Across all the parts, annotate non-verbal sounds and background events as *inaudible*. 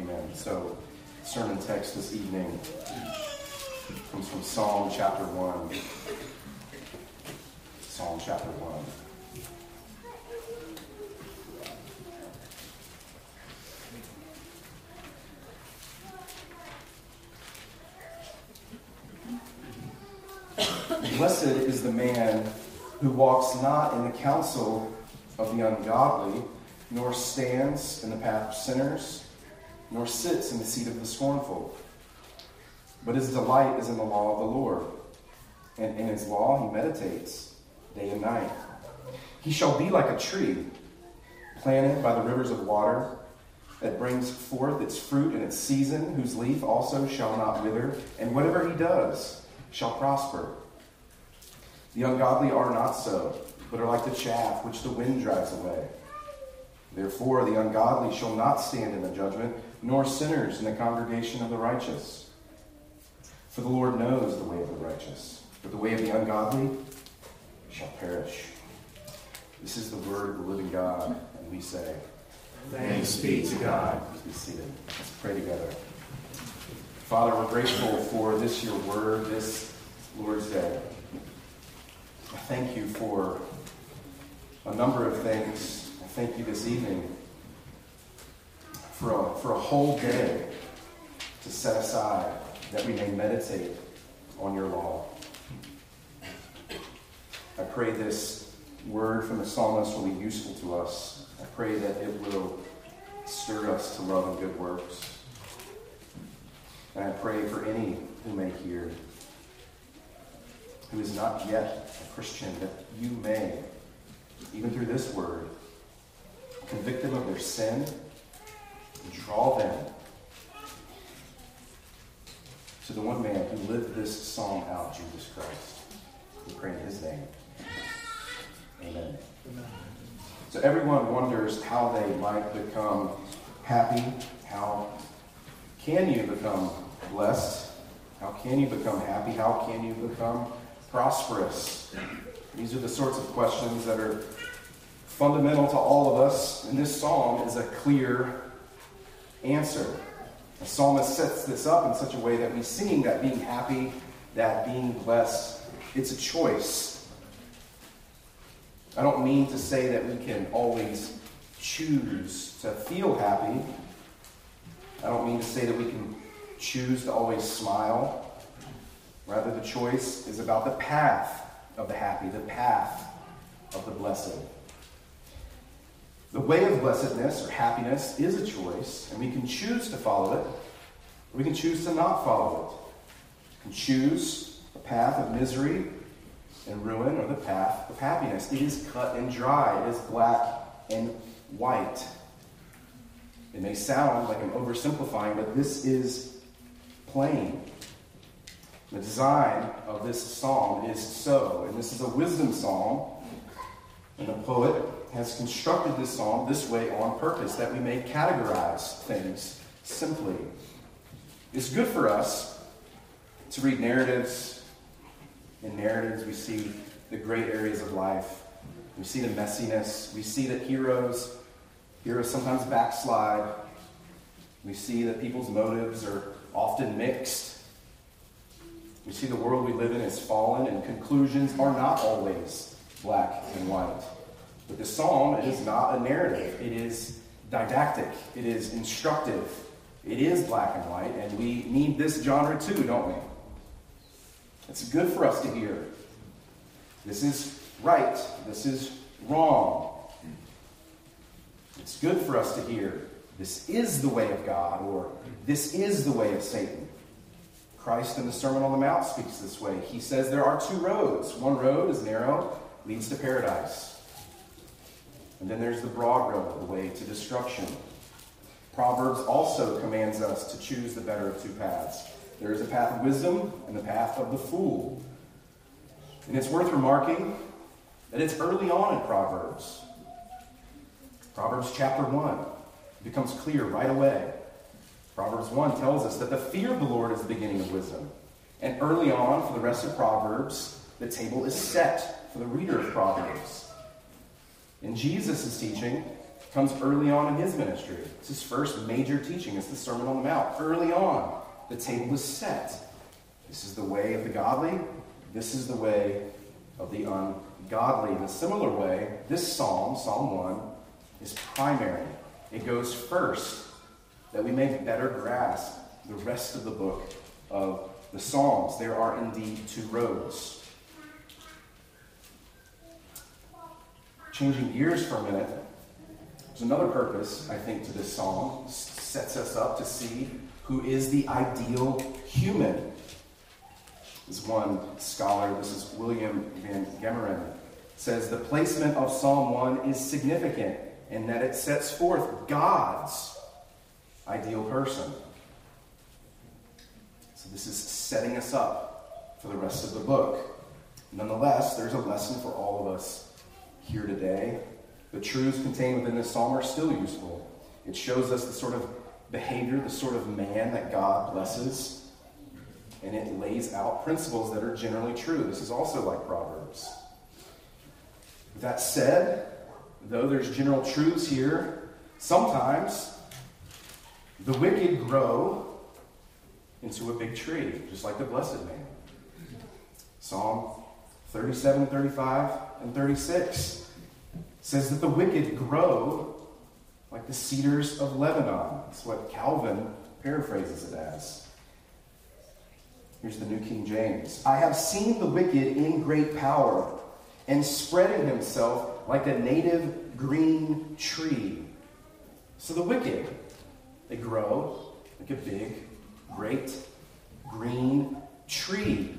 Amen. So, sermon text this evening comes from Psalm chapter 1. Psalm chapter 1. Blessed is the man who walks not in the counsel of the ungodly, nor stands in the path of sinners, nor sits in the seat of the scornful. But his delight is in the law of the Lord, and in his law he meditates day and night. He shall be like a tree planted by the rivers of water that brings forth its fruit in its season, whose leaf also shall not wither, and whatever he does shall prosper. The ungodly are not so, but are like the chaff which the wind drives away. Therefore, the ungodly shall not stand in the judgment, nor sinners in the congregation of the righteous. For the Lord knows the way of the righteous, but the way of the ungodly shall perish. This is the word of the living God, and we say, Thanks be to God. Be seated. Let's pray together. Father, we're grateful for this, your word, this Lord's Day. I thank you for a number of things. I thank you this evening for a, for a whole day to set aside that we may meditate on your law. I pray this word from the psalmist will be useful to us. I pray that it will stir us to love and good works. And I pray for any who may hear who is not yet a Christian, that you may, even through this word, convict them of their sin draw them to the one man who lived this psalm out, Jesus Christ. We pray in his name. Amen. Amen. So everyone wonders how they might become happy. How can you become blessed? How can you become happy? How can you become prosperous? These are the sorts of questions that are fundamental to all of us, and this psalm is a clear answer. The psalmist sets this up in such a way that we see that being happy, that being blessed, it's a choice. I don't mean to say that we can always choose to feel happy. I don't mean to say that we can choose to always smile. Rather, the choice is about the path of the happy, the path of the blessed. The way of blessedness or happiness is a choice, and we can choose to follow it, or we can choose to not follow it. We can choose the path of misery and ruin or the path of happiness. It is cut and dry, it is black and white. It may sound like I'm oversimplifying, but this is plain. The design of this psalm is so, and this is a wisdom psalm, and the poet has constructed this psalm this way on purpose, that we may categorize things simply. It's good for us to read narratives. In narratives, we see the great areas of life. We see the messiness. We see that heroes, heroes sometimes backslide. We see that people's motives are often mixed. We see the world we live in is fallen, and conclusions are not always black and white. But the psalm it is not a narrative, it is didactic, it is instructive, it is black and white, and we need this genre too, don't we? It's good for us to hear. This is right, this is wrong. It's good for us to hear. This is the way of God, or this is the way of Satan. Christ in the Sermon on the Mount speaks this way. He says there are two roads. One road is narrow, leads to paradise. And then there's the broad road, the way to destruction. Proverbs also commands us to choose the better of two paths. There is a path of wisdom and the path of the fool. And it's worth remarking that it's early on in Proverbs. Proverbs chapter 1 becomes clear right away. Proverbs 1 tells us that the fear of the Lord is the beginning of wisdom. And early on, for the rest of Proverbs, the table is set for the reader of Proverbs. And Jesus' teaching, comes early on in his ministry. It's his first major teaching. It's the Sermon on the Mount. Early on, the table is set. This is the way of the godly. This is the way of the ungodly. In a similar way, this psalm, Psalm 1, is primary. It goes first that we may better grasp the rest of the book of the Psalms. There are indeed two roads. Changing gears for a minute, there's another purpose, I think, to this psalm. Sets us up to see who is the ideal human. This one scholar, this is William Van Gemeren, says the placement of Psalm 1 is significant in that it sets forth God's ideal person. So this is setting us up for the rest of the book. Nonetheless, there's a lesson for all of us here today. The truths contained within this psalm are still useful. It shows us the sort of behavior, the sort of man that God blesses, and it lays out principles that are generally true. This is also like Proverbs. That said, though there's general truths here, sometimes the wicked grow into a big tree, just like the blessed man. Psalm 37, 35, and 36 says that the wicked grow like the cedars of Lebanon. That's what Calvin paraphrases it as. Here's the New King James I have seen the wicked in great power and spreading himself like a native green tree. So the wicked, they grow like a big, great, green tree.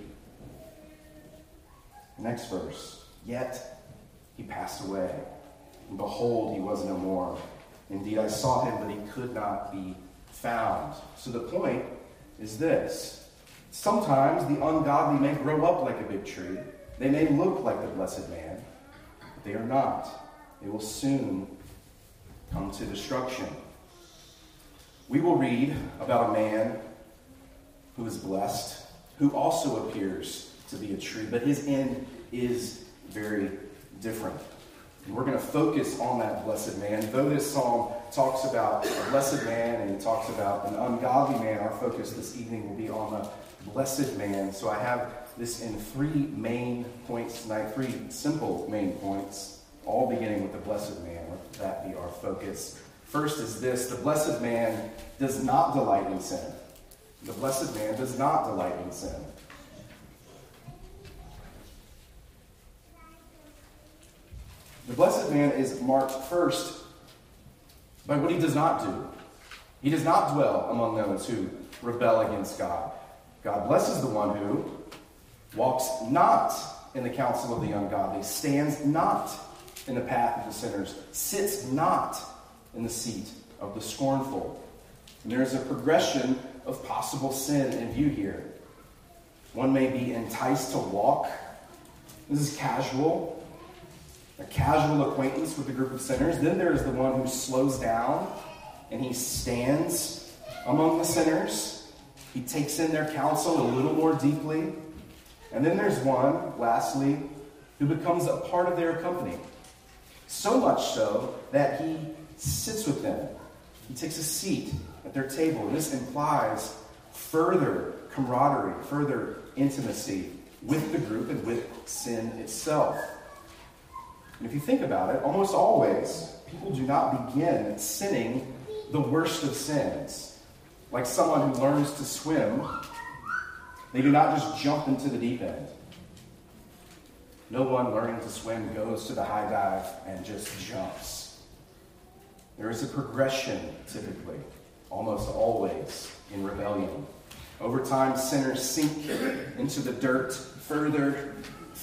Next verse. Yet he passed away, and behold, he was no more. Indeed, I saw him, but he could not be found. So the point is this sometimes the ungodly may grow up like a big tree, they may look like the blessed man, but they are not. They will soon come to destruction. We will read about a man who is blessed, who also appears to be a tree, but his end is very different. And we're going to focus on that blessed man. Though this psalm talks about a blessed man and it talks about an ungodly man, our focus this evening will be on the blessed man. So I have this in three main points tonight, three simple main points, all beginning with the blessed man. Let that be our focus. First is this the blessed man does not delight in sin. The blessed man does not delight in sin. The blessed man is marked first by what he does not do. He does not dwell among those who rebel against God. God blesses the one who walks not in the counsel of the ungodly, stands not in the path of the sinners, sits not in the seat of the scornful. And there's a progression of possible sin in view here. One may be enticed to walk. This is casual a casual acquaintance with a group of sinners. Then there is the one who slows down and he stands among the sinners. He takes in their counsel a little more deeply. And then there's one, lastly, who becomes a part of their company. So much so that he sits with them. He takes a seat at their table. And this implies further camaraderie, further intimacy with the group and with sin itself. And if you think about it, almost always people do not begin sinning the worst of sins. Like someone who learns to swim, they do not just jump into the deep end. No one learning to swim goes to the high dive and just jumps. There is a progression, typically, almost always, in rebellion. Over time, sinners sink into the dirt further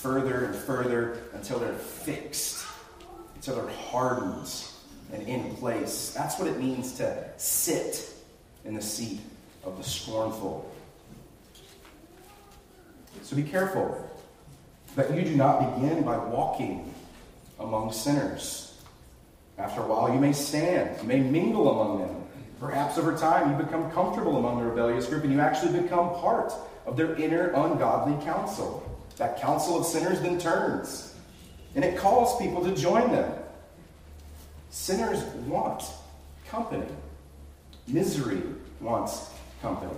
further and further until they're fixed, until they're hardened and in place. That's what it means to sit in the seat of the scornful. So be careful that you do not begin by walking among sinners. After a while, you may stand, you may mingle among them. Perhaps over time, you become comfortable among the rebellious group and you actually become part of their inner ungodly council. That council of sinners then turns, and it calls people to join them. Sinners want company. Misery wants company.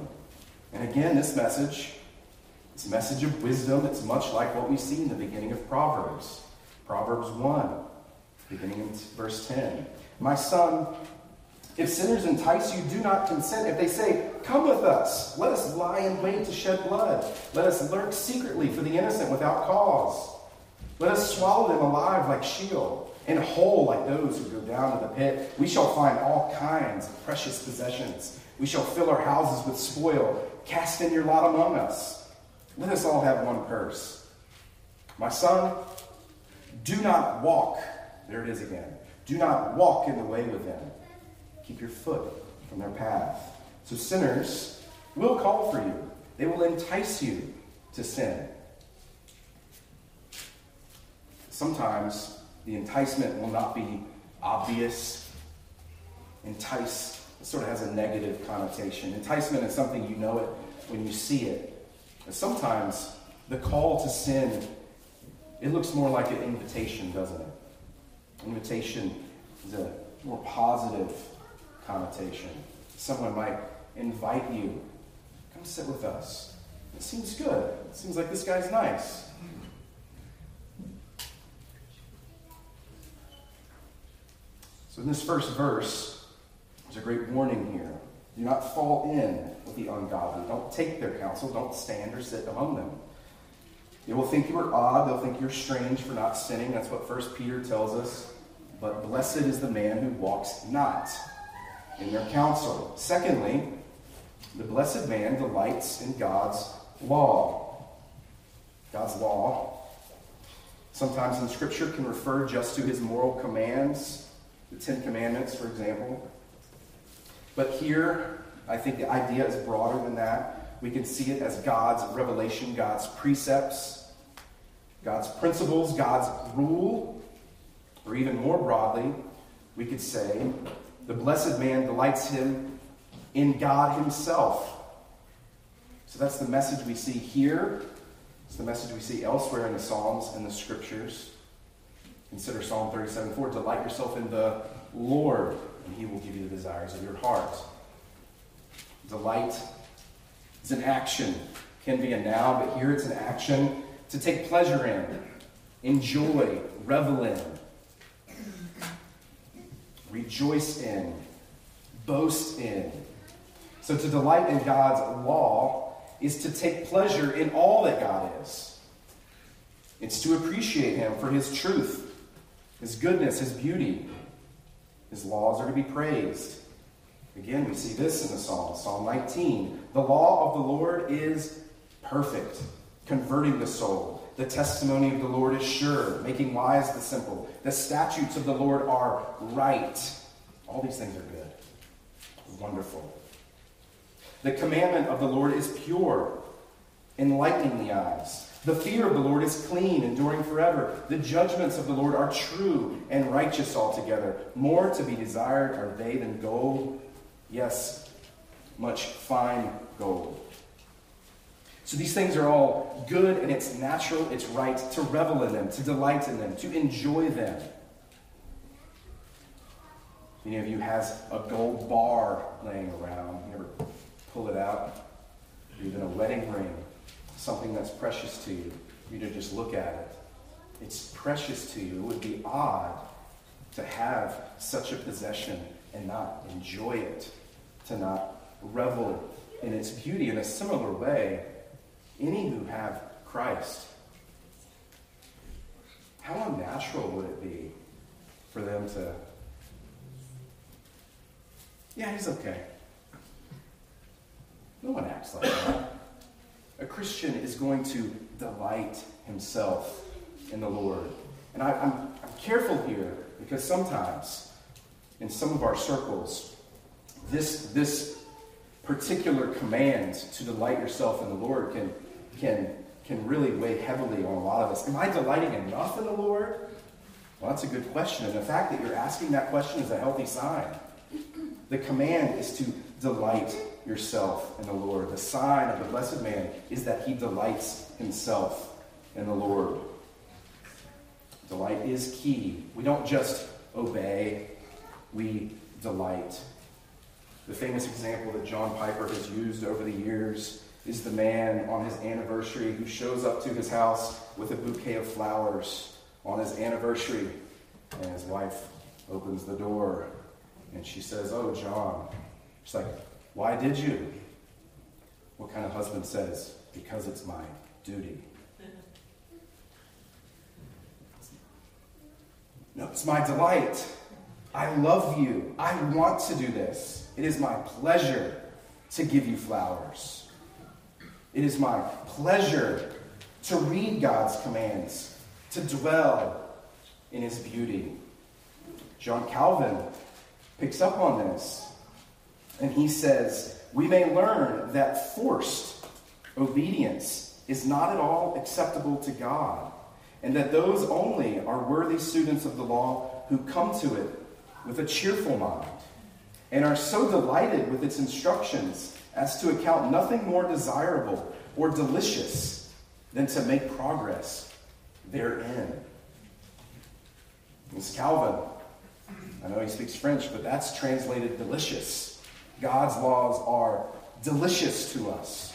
And again, this message, a message of wisdom. It's much like what we see in the beginning of Proverbs. Proverbs 1, beginning in verse 10. My son, if sinners entice you, do not consent. If they say, Come with us, let us lie in wait to shed blood. Let us lurk secretly for the innocent without cause. Let us swallow them alive like Sheol, and whole like those who go down to the pit. We shall find all kinds of precious possessions. We shall fill our houses with spoil. Cast in your lot among us. Let us all have one purse. My son, do not walk. There it is again. Do not walk in the way with them. Keep your foot from their path. So sinners will call for you. They will entice you to sin. Sometimes the enticement will not be obvious. Entice sort of has a negative connotation. Enticement is something you know it when you see it. But sometimes the call to sin, it looks more like an invitation, doesn't it? Invitation is a more positive connotation. Someone might invite you, come sit with us. It seems good. It seems like this guy's nice. So, in this first verse, there's a great warning here. Do not fall in with the ungodly. Don't take their counsel. Don't stand or sit among them. They will think you are odd. They'll think you're strange for not sinning. That's what First Peter tells us. But blessed is the man who walks not in their counsel. Secondly, the blessed man delights in God's law. God's law, sometimes in Scripture, can refer just to his moral commands, the Ten Commandments, for example. But here, I think the idea is broader than that. We can see it as God's revelation, God's precepts, God's principles, God's rule, or even more broadly, we could say the blessed man delights him in God himself. So that's the message we see here. It's the message we see elsewhere in the Psalms and the Scriptures. Consider Psalm 37 4. Delight yourself in the Lord, and he will give you the desires of your heart. Delight is an action, can be a noun, but here it's an action to take pleasure in, enjoy, revel in, rejoice in, boast in. So to delight in God's law is to take pleasure in all that God is. It's to appreciate Him for His truth, His goodness, His beauty. His laws are to be praised. Again, we see this in the Psalms. Psalm 19. The law of the Lord is perfect, converting the soul. The testimony of the Lord is sure, making wise the simple. The statutes of the Lord are right. All these things are good. Wonderful. The commandment of the Lord is pure, enlightening the eyes. The fear of the Lord is clean, enduring forever. The judgments of the Lord are true and righteous altogether. More to be desired are they than gold, yes, much fine gold. So these things are all good and it's natural, it's right to revel in them, to delight in them, to enjoy them. Any of you has a gold bar laying around? You ever pull it out? Even a wedding ring, something that's precious to you. You to just look at it. It's precious to you. It would be odd to have such a possession and not enjoy it, to not revel in its beauty. In a similar way, any who have Christ, how unnatural would it be for them to, yeah, he's okay. No one acts like that. A Christian is going to delight himself in the Lord. And I, am I'm, I'm careful here because sometimes in some of our circles, this, this particular command to delight yourself in the Lord can, can, can really weigh heavily on a lot of us. Am I delighting enough in the Lord? Well, that's a good question. And the fact that you're asking that question is a healthy sign. The command is to delight yourself in the Lord. The sign of the blessed man is that he delights himself in the Lord. Delight is key. We don't just obey we delight. The famous example that John Piper has used over the years is the man on his anniversary who shows up to his house with a bouquet of flowers on his anniversary. And his wife opens the door and she says, Oh, John. She's like, Why did you? What kind of husband says, Because it's my duty? No, it's my delight. I love you. I want to do this. It is my pleasure to give you flowers. It is my pleasure to read God's commands, to dwell in his beauty. John Calvin picks up on this, and he says, We may learn that forced obedience is not at all acceptable to God and that those only are worthy students of the law who come to it with a cheerful mind and are so delighted with its instructions as to account nothing more desirable or delicious than to make progress therein. It's Calvin. I know he speaks French, but that's translated delicious. God's laws are delicious to us.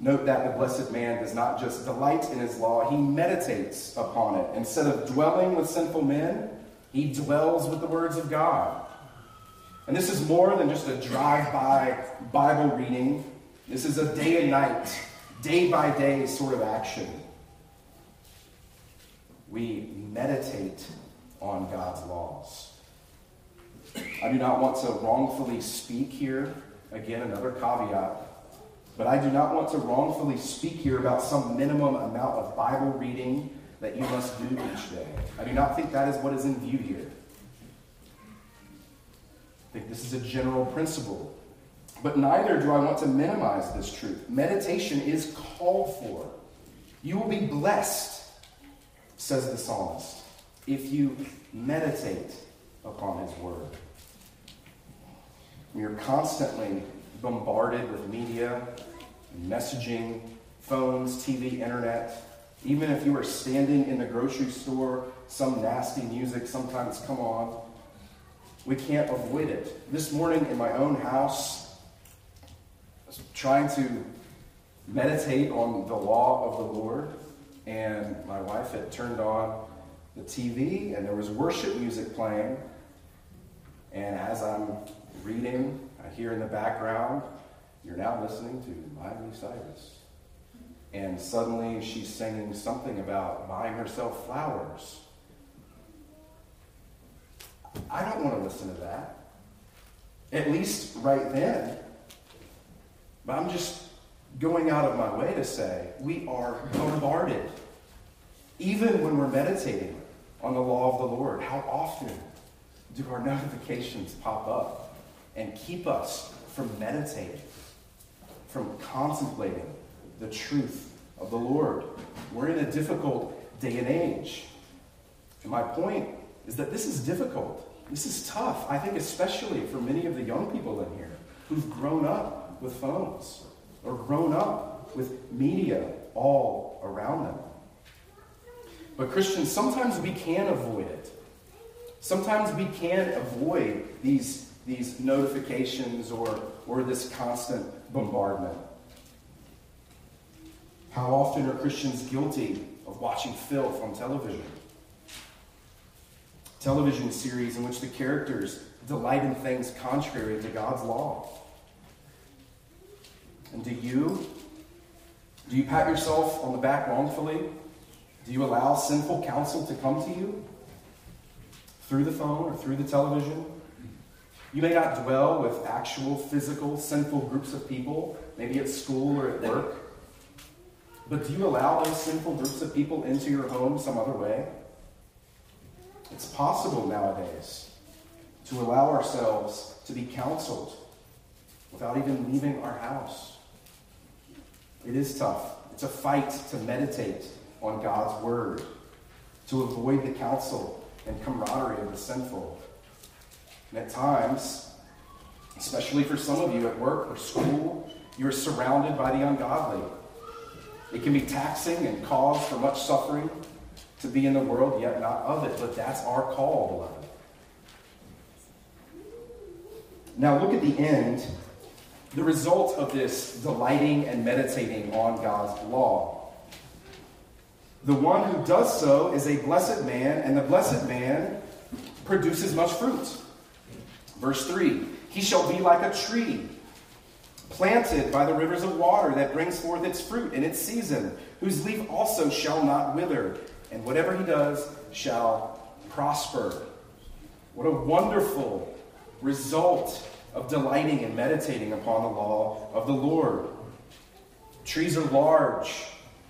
Note that the blessed man does not just delight in his law, he meditates upon it. Instead of dwelling with sinful men, he dwells with the words of God. And this is more than just a drive by Bible reading, this is a day and night, day by day sort of action. We meditate on God's laws. I do not want to wrongfully speak here. Again, another caveat. But I do not want to wrongfully speak here about some minimum amount of Bible reading that you must do each day. I do not think that is what is in view here. I think this is a general principle. But neither do I want to minimize this truth. Meditation is called for. You will be blessed, says the psalmist, if you meditate upon his word. We are constantly bombarded with media messaging, phones, TV, internet. Even if you are standing in the grocery store, some nasty music sometimes come on. We can't avoid it. This morning in my own house, I was trying to meditate on the law of the Lord, and my wife had turned on the TV, and there was worship music playing. And as I'm reading, I hear in the background you're now listening to Miley Cyrus. And suddenly she's singing something about buying herself flowers. I don't want to listen to that. At least right then. But I'm just going out of my way to say we are bombarded. Even when we're meditating on the law of the Lord, how often do our *laughs* notifications pop up and keep us from meditating? from contemplating the truth of the Lord. We're in a difficult day and age. And my point is that this is difficult. This is tough. I think, especially for many of the young people in here who've grown up with phones or grown up with media all around them. But, Christians, sometimes we can avoid it. Sometimes we can avoid these, these notifications or, or this constant bombardment. How often are Christians guilty of watching filth on television? Television series in which the characters delight in things contrary to God's law. And do you? Do you pat yourself on the back wrongfully? Do you allow sinful counsel to come to you through the phone or through the television? You may not dwell with actual physical sinful groups of people, maybe at school or at work. But do you allow those sinful groups of people into your home some other way? It's possible nowadays to allow ourselves to be counseled without even leaving our house. It is tough. It's a fight to meditate on God's word, to avoid the counsel and camaraderie of the sinful. And at times, especially for some of you at work or school, you're surrounded by the ungodly. It can be taxing and cause for much suffering. To be in the world, yet not of it. But that's our call, beloved. Now, look at the end. The result of this delighting and meditating on God's law. The one who does so is a blessed man, and the blessed man produces much fruit. Verse 3 He shall be like a tree planted by the rivers of water that brings forth its fruit in its season, whose leaf also shall not wither, and whatever he does shall prosper. What a wonderful result of delighting and meditating upon the law of the Lord. Trees are large,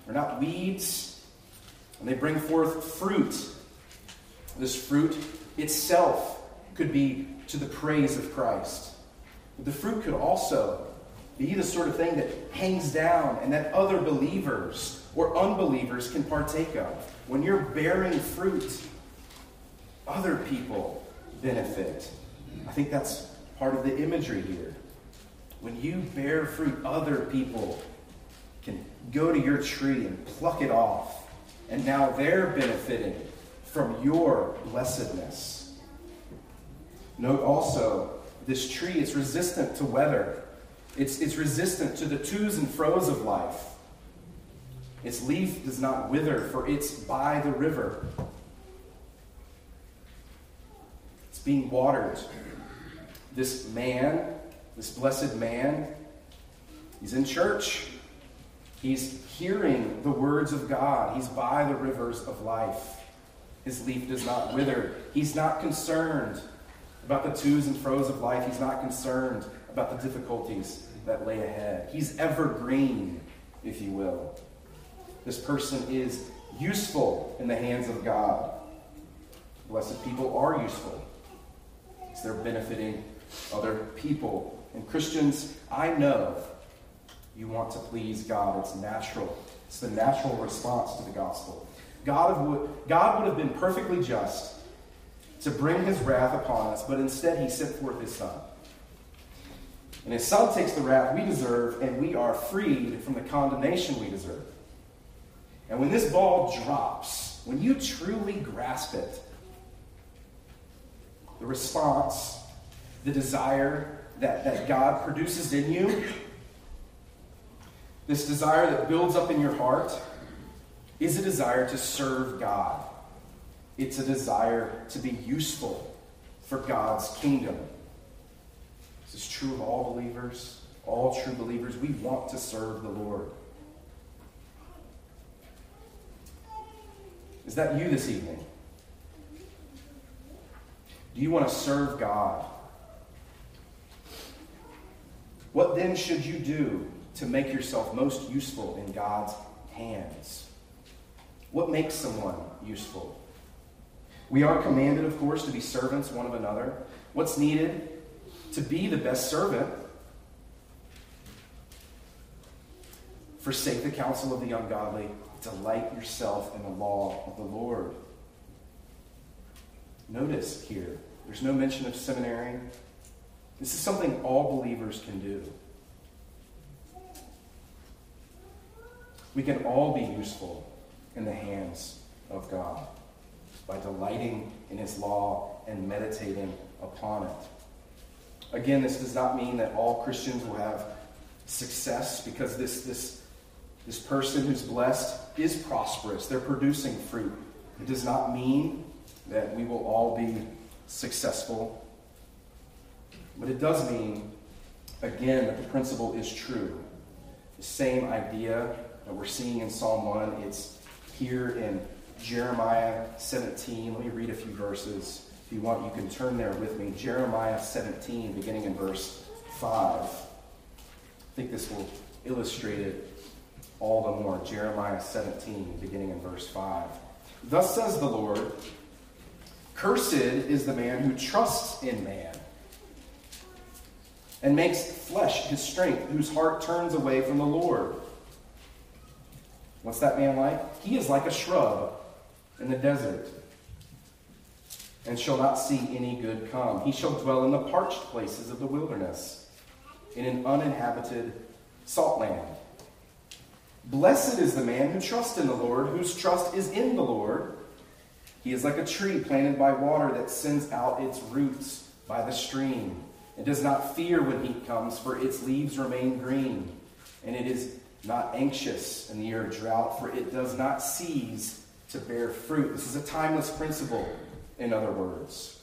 they're not weeds, and they bring forth fruit. This fruit itself could be to the praise of Christ. But the fruit could also be the sort of thing that hangs down and that other believers or unbelievers can partake of. When you're bearing fruit, other people benefit. I think that's part of the imagery here. When you bear fruit, other people can go to your tree and pluck it off. And now they're benefiting from your blessedness. Note also, this tree is resistant to weather. It's, it's resistant to the to's and fro's of life. Its leaf does not wither, for it's by the river. It's being watered. This man, this blessed man, he's in church. He's hearing the words of God. He's by the rivers of life. His leaf does not wither. He's not concerned about the twos and fro's of life. He's not concerned about the difficulties that lay ahead. He's evergreen, if you will. This person is useful in the hands of God. Blessed people are useful. Because they're benefiting other people. And Christians, I know you want to please God. It's natural. It's the natural response to the gospel. God would, God would have been perfectly just to bring his wrath upon us, but instead he sent forth his son. And his son takes the wrath we deserve, and we are freed from the condemnation we deserve. And when this ball drops, when you truly grasp it, the response, the desire that, that God produces in you, this desire that builds up in your heart, is a desire to serve God. It's a desire to be useful for God's kingdom. This is true of all believers, all true believers. We want to serve the Lord. Is that you this evening? Do you want to serve God? What then should you do to make yourself most useful in God's hands? What makes someone useful? We are commanded, of course, to be servants one of another. What's needed to be the best servant? Forsake the counsel of the ungodly. Delight yourself in the law of the Lord. Notice here, there's no mention of seminary. This is something all believers can do. We can all be useful in the hands of God by delighting in His law and meditating upon it. Again, this does not mean that all Christians will have success because this, this, this person who's blessed is prosperous. They're producing fruit. It does not mean that we will all be successful. But it does mean, again, that the principle is true. The same idea that we're seeing in Psalm 1, it's here in Jeremiah 17. Let me read a few verses. If you want, you can turn there with me. Jeremiah 17, beginning in verse 5. I think this will illustrate it all the more. Jeremiah 17, beginning in verse 5. Thus says the Lord Cursed is the man who trusts in man and makes flesh his strength, whose heart turns away from the Lord. What's that man like? He is like a shrub in the desert and shall not see any good come. He shall dwell in the parched places of the wilderness, in an uninhabited salt land. Blessed is the man who trusts in the Lord, whose trust is in the Lord. He is like a tree planted by water that sends out its roots by the stream and does not fear when heat comes, for its leaves remain green. And it is not anxious in the year of drought, for it does not cease to bear fruit. This is a timeless principle, in other words.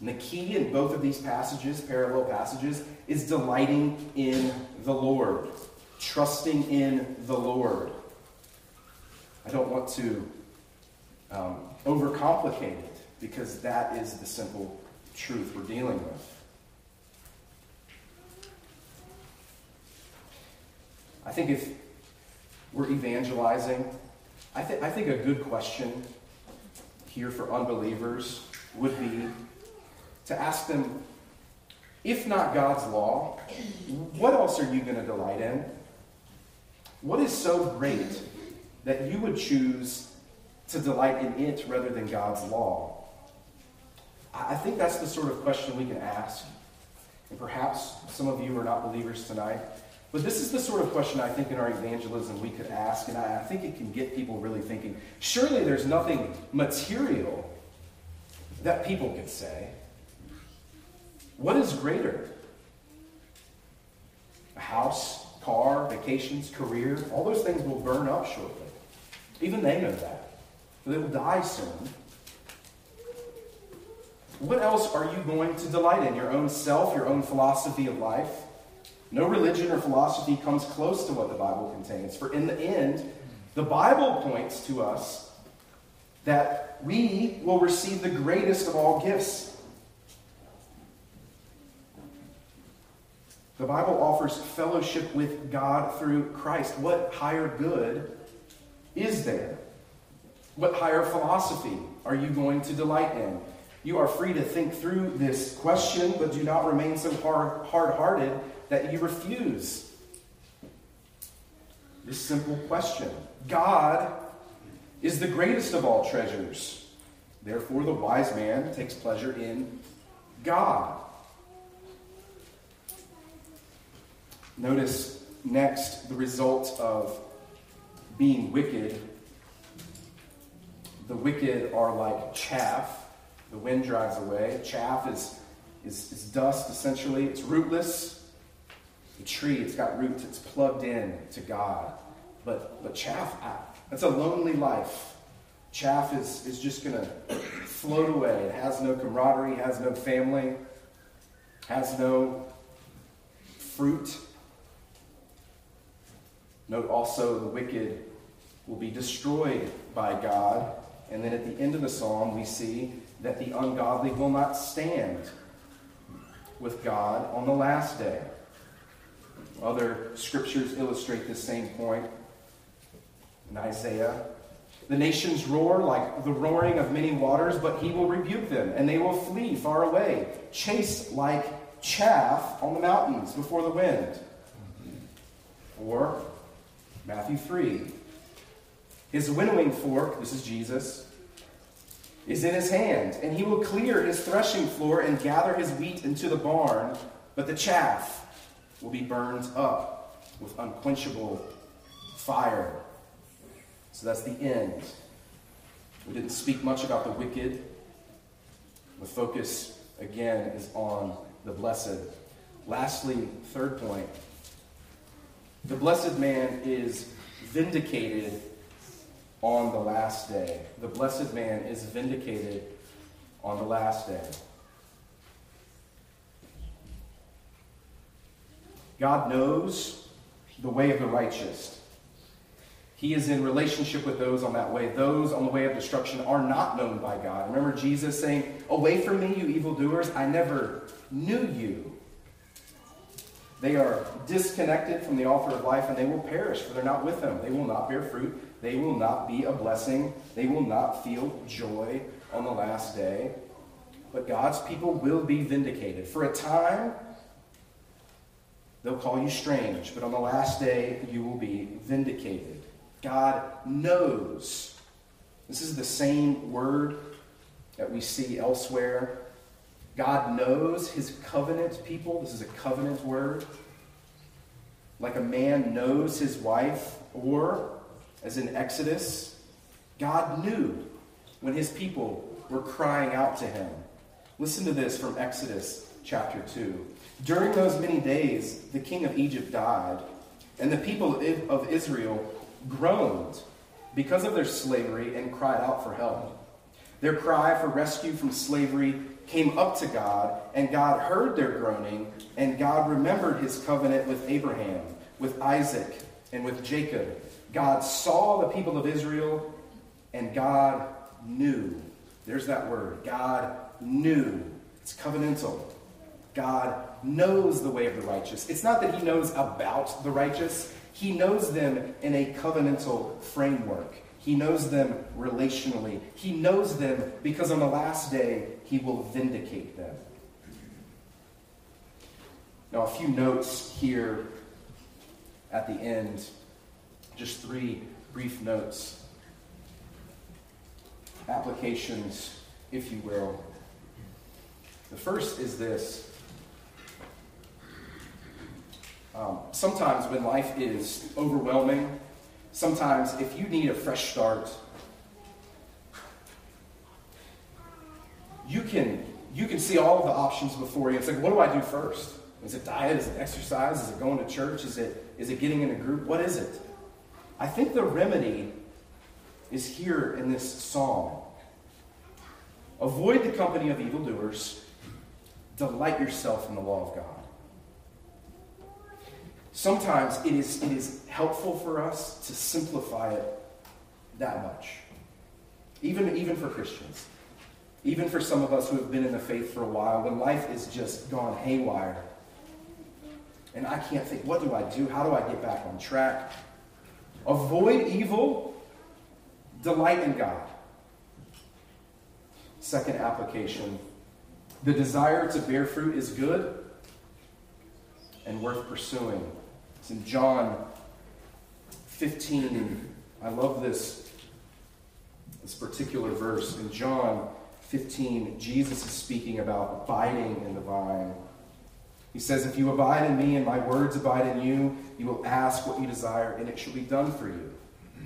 And the key in both of these passages, parallel passages, is delighting in the Lord, trusting in the Lord. I don't want to um, overcomplicate it because that is the simple truth we're dealing with. I think if we're evangelizing, I, th- I think a good question here for unbelievers would be to ask them if not God's law, what else are you going to delight in? What is so great that you would choose to delight in it rather than God's law? I think that's the sort of question we can ask. And perhaps some of you are not believers tonight. But this is the sort of question I think in our evangelism we could ask, and I, think it can get people really thinking. Surely there's nothing material that people could say. What is greater? A house, car, vacations, career, all those things will burn up shortly. Even they know that. They will die soon. What else are you going to delight in? Your own self, your own philosophy of life? No religion or philosophy comes close to what the Bible contains. For in the end, the Bible points to us that we will receive the greatest of all gifts. The Bible offers fellowship with God through Christ. What higher good is there? What higher philosophy are you going to delight in? You are free to think through this question, but do not remain so hard hearted that you refuse this simple question. God is the greatest of all treasures. Therefore, the wise man takes pleasure in God. Notice next the result of being wicked. The wicked are like chaff. The wind drives away. Chaff is, is, is dust, essentially. It's rootless. The tree, it's got roots, it's plugged in to God. But, but chaff, that's a lonely life. Chaff is, is just going to float away. It has no camaraderie, has no family, has no fruit. Note also the wicked will be destroyed by God. And then at the end of the psalm, we see that the ungodly will not stand with God on the last day. Other scriptures illustrate this same point. In Isaiah, the nations roar like the roaring of many waters, but he will rebuke them, and they will flee far away, chase like chaff on the mountains before the wind. Or Matthew 3. His winnowing fork, this is Jesus, is in his hand, and he will clear his threshing floor and gather his wheat into the barn, but the chaff will be burned up with unquenchable fire. So that's the end. We didn't speak much about the wicked. The focus, again, is on the blessed. Lastly, third point the blessed man is vindicated on the last day. The blessed man is vindicated on the last day. God knows the way of the righteous. He is in relationship with those on that way. Those on the way of destruction are not known by God. Remember Jesus saying, Away from me, you evildoers, I never knew you. They are disconnected from the author of life and they will perish, for they're not with him. They will not bear fruit. They will not be a blessing. They will not feel joy on the last day. But God's people will be vindicated. For a time, They'll call you strange, but on the last day you will be vindicated. God knows. This is the same word that we see elsewhere. God knows his covenant people. This is a covenant word. Like a man knows his wife, or, as in Exodus, God knew when his people were crying out to him. Listen to this from Exodus chapter 2. During those many days, the king of Egypt died, and the people of Israel groaned because of their slavery and cried out for help. Their cry for rescue from slavery came up to God, and God heard their groaning, and God remembered his covenant with Abraham, with Isaac, and with Jacob. God saw the people of Israel, and God knew. There's that word. God knew. It's covenantal. God knows the way of the righteous. It's not that he knows about the righteous, he knows them in a covenantal framework. He knows them relationally. He knows them because on the last day, he will vindicate them. Now, a few notes here at the end, just three brief notes, applications, if you will. The first is this. Um, sometimes when life is overwhelming, sometimes if you need a fresh start, you can you can see all of the options before you. It's like, what do I do first? Is it diet? Is it exercise? Is it going to church? Is it is it getting in a group? What is it? I think the remedy is here in this psalm. Avoid the company of evildoers. Delight yourself in the law of God. Sometimes it is, it is helpful for us to simplify it that much. Even, even for Christians. Even for some of us who have been in the faith for a while, when life is just gone haywire. And I can't think, what do I do? How do I get back on track? Avoid evil, delight in God. Second application the desire to bear fruit is good and worth pursuing. It's in John 15. I love this, this particular verse. In John 15, Jesus is speaking about abiding in the vine. He says, If you abide in me and my words abide in you, you will ask what you desire, and it shall be done for you.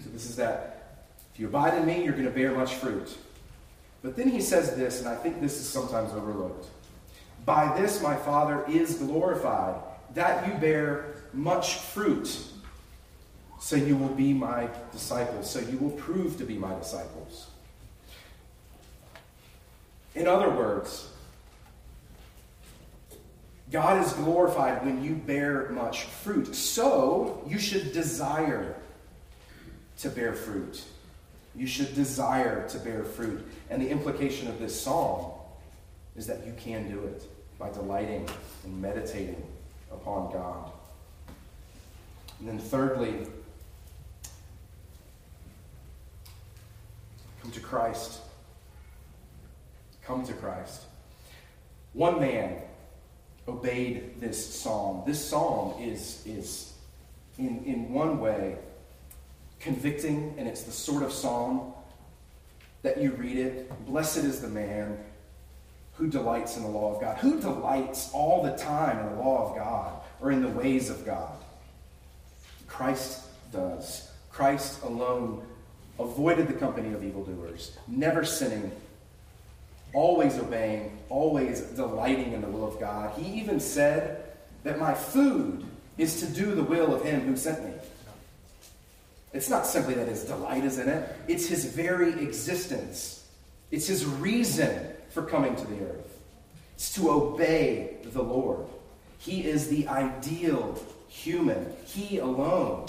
So, this is that. If you abide in me, you're going to bear much fruit. But then he says this, and I think this is sometimes overlooked By this my Father is glorified, that you bear much fruit, so you will be my disciples, so you will prove to be my disciples. In other words, God is glorified when you bear much fruit. So you should desire to bear fruit. You should desire to bear fruit. And the implication of this psalm is that you can do it by delighting and meditating upon God. And then, thirdly, come to Christ. Come to Christ. One man obeyed this psalm. This psalm is, is in, in one way, convicting, and it's the sort of psalm that you read it. Blessed is the man who delights in the law of God. Who delights all the time in the law of God or in the ways of God? Christ does. Christ alone avoided the company of evildoers, never sinning, always obeying, always delighting in the will of God. He even said that my food is to do the will of him who sent me. It's not simply that his delight is in it, it's his very existence. It's his reason for coming to the earth. It's to obey the Lord. He is the ideal human. He alone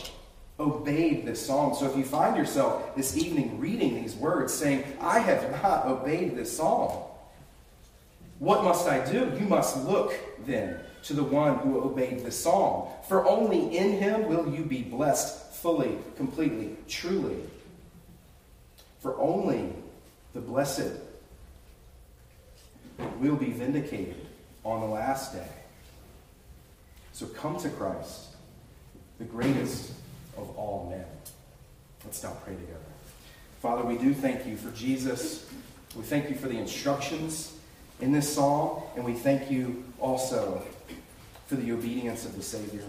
obeyed this psalm. So if you find yourself this evening reading these words saying, I have not obeyed this psalm, what must I do? You must look then to the one who obeyed the psalm. For only in him will you be blessed fully, completely, truly. For only the blessed will be vindicated on the last day. So come to Christ, the greatest of all men. Let's now pray together. Father, we do thank you for Jesus. We thank you for the instructions in this psalm, and we thank you also for the obedience of the Savior.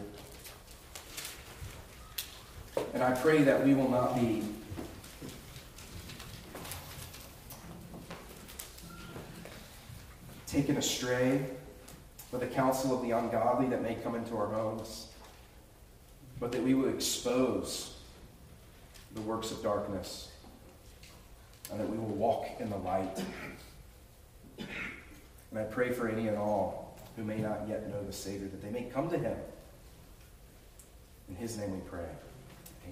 And I pray that we will not be taken astray by the counsel of the ungodly that may come into our homes, but that we will expose the works of darkness and that we will walk in the light. And I pray for any and all who may not yet know the Savior, that they may come to him. In his name we pray.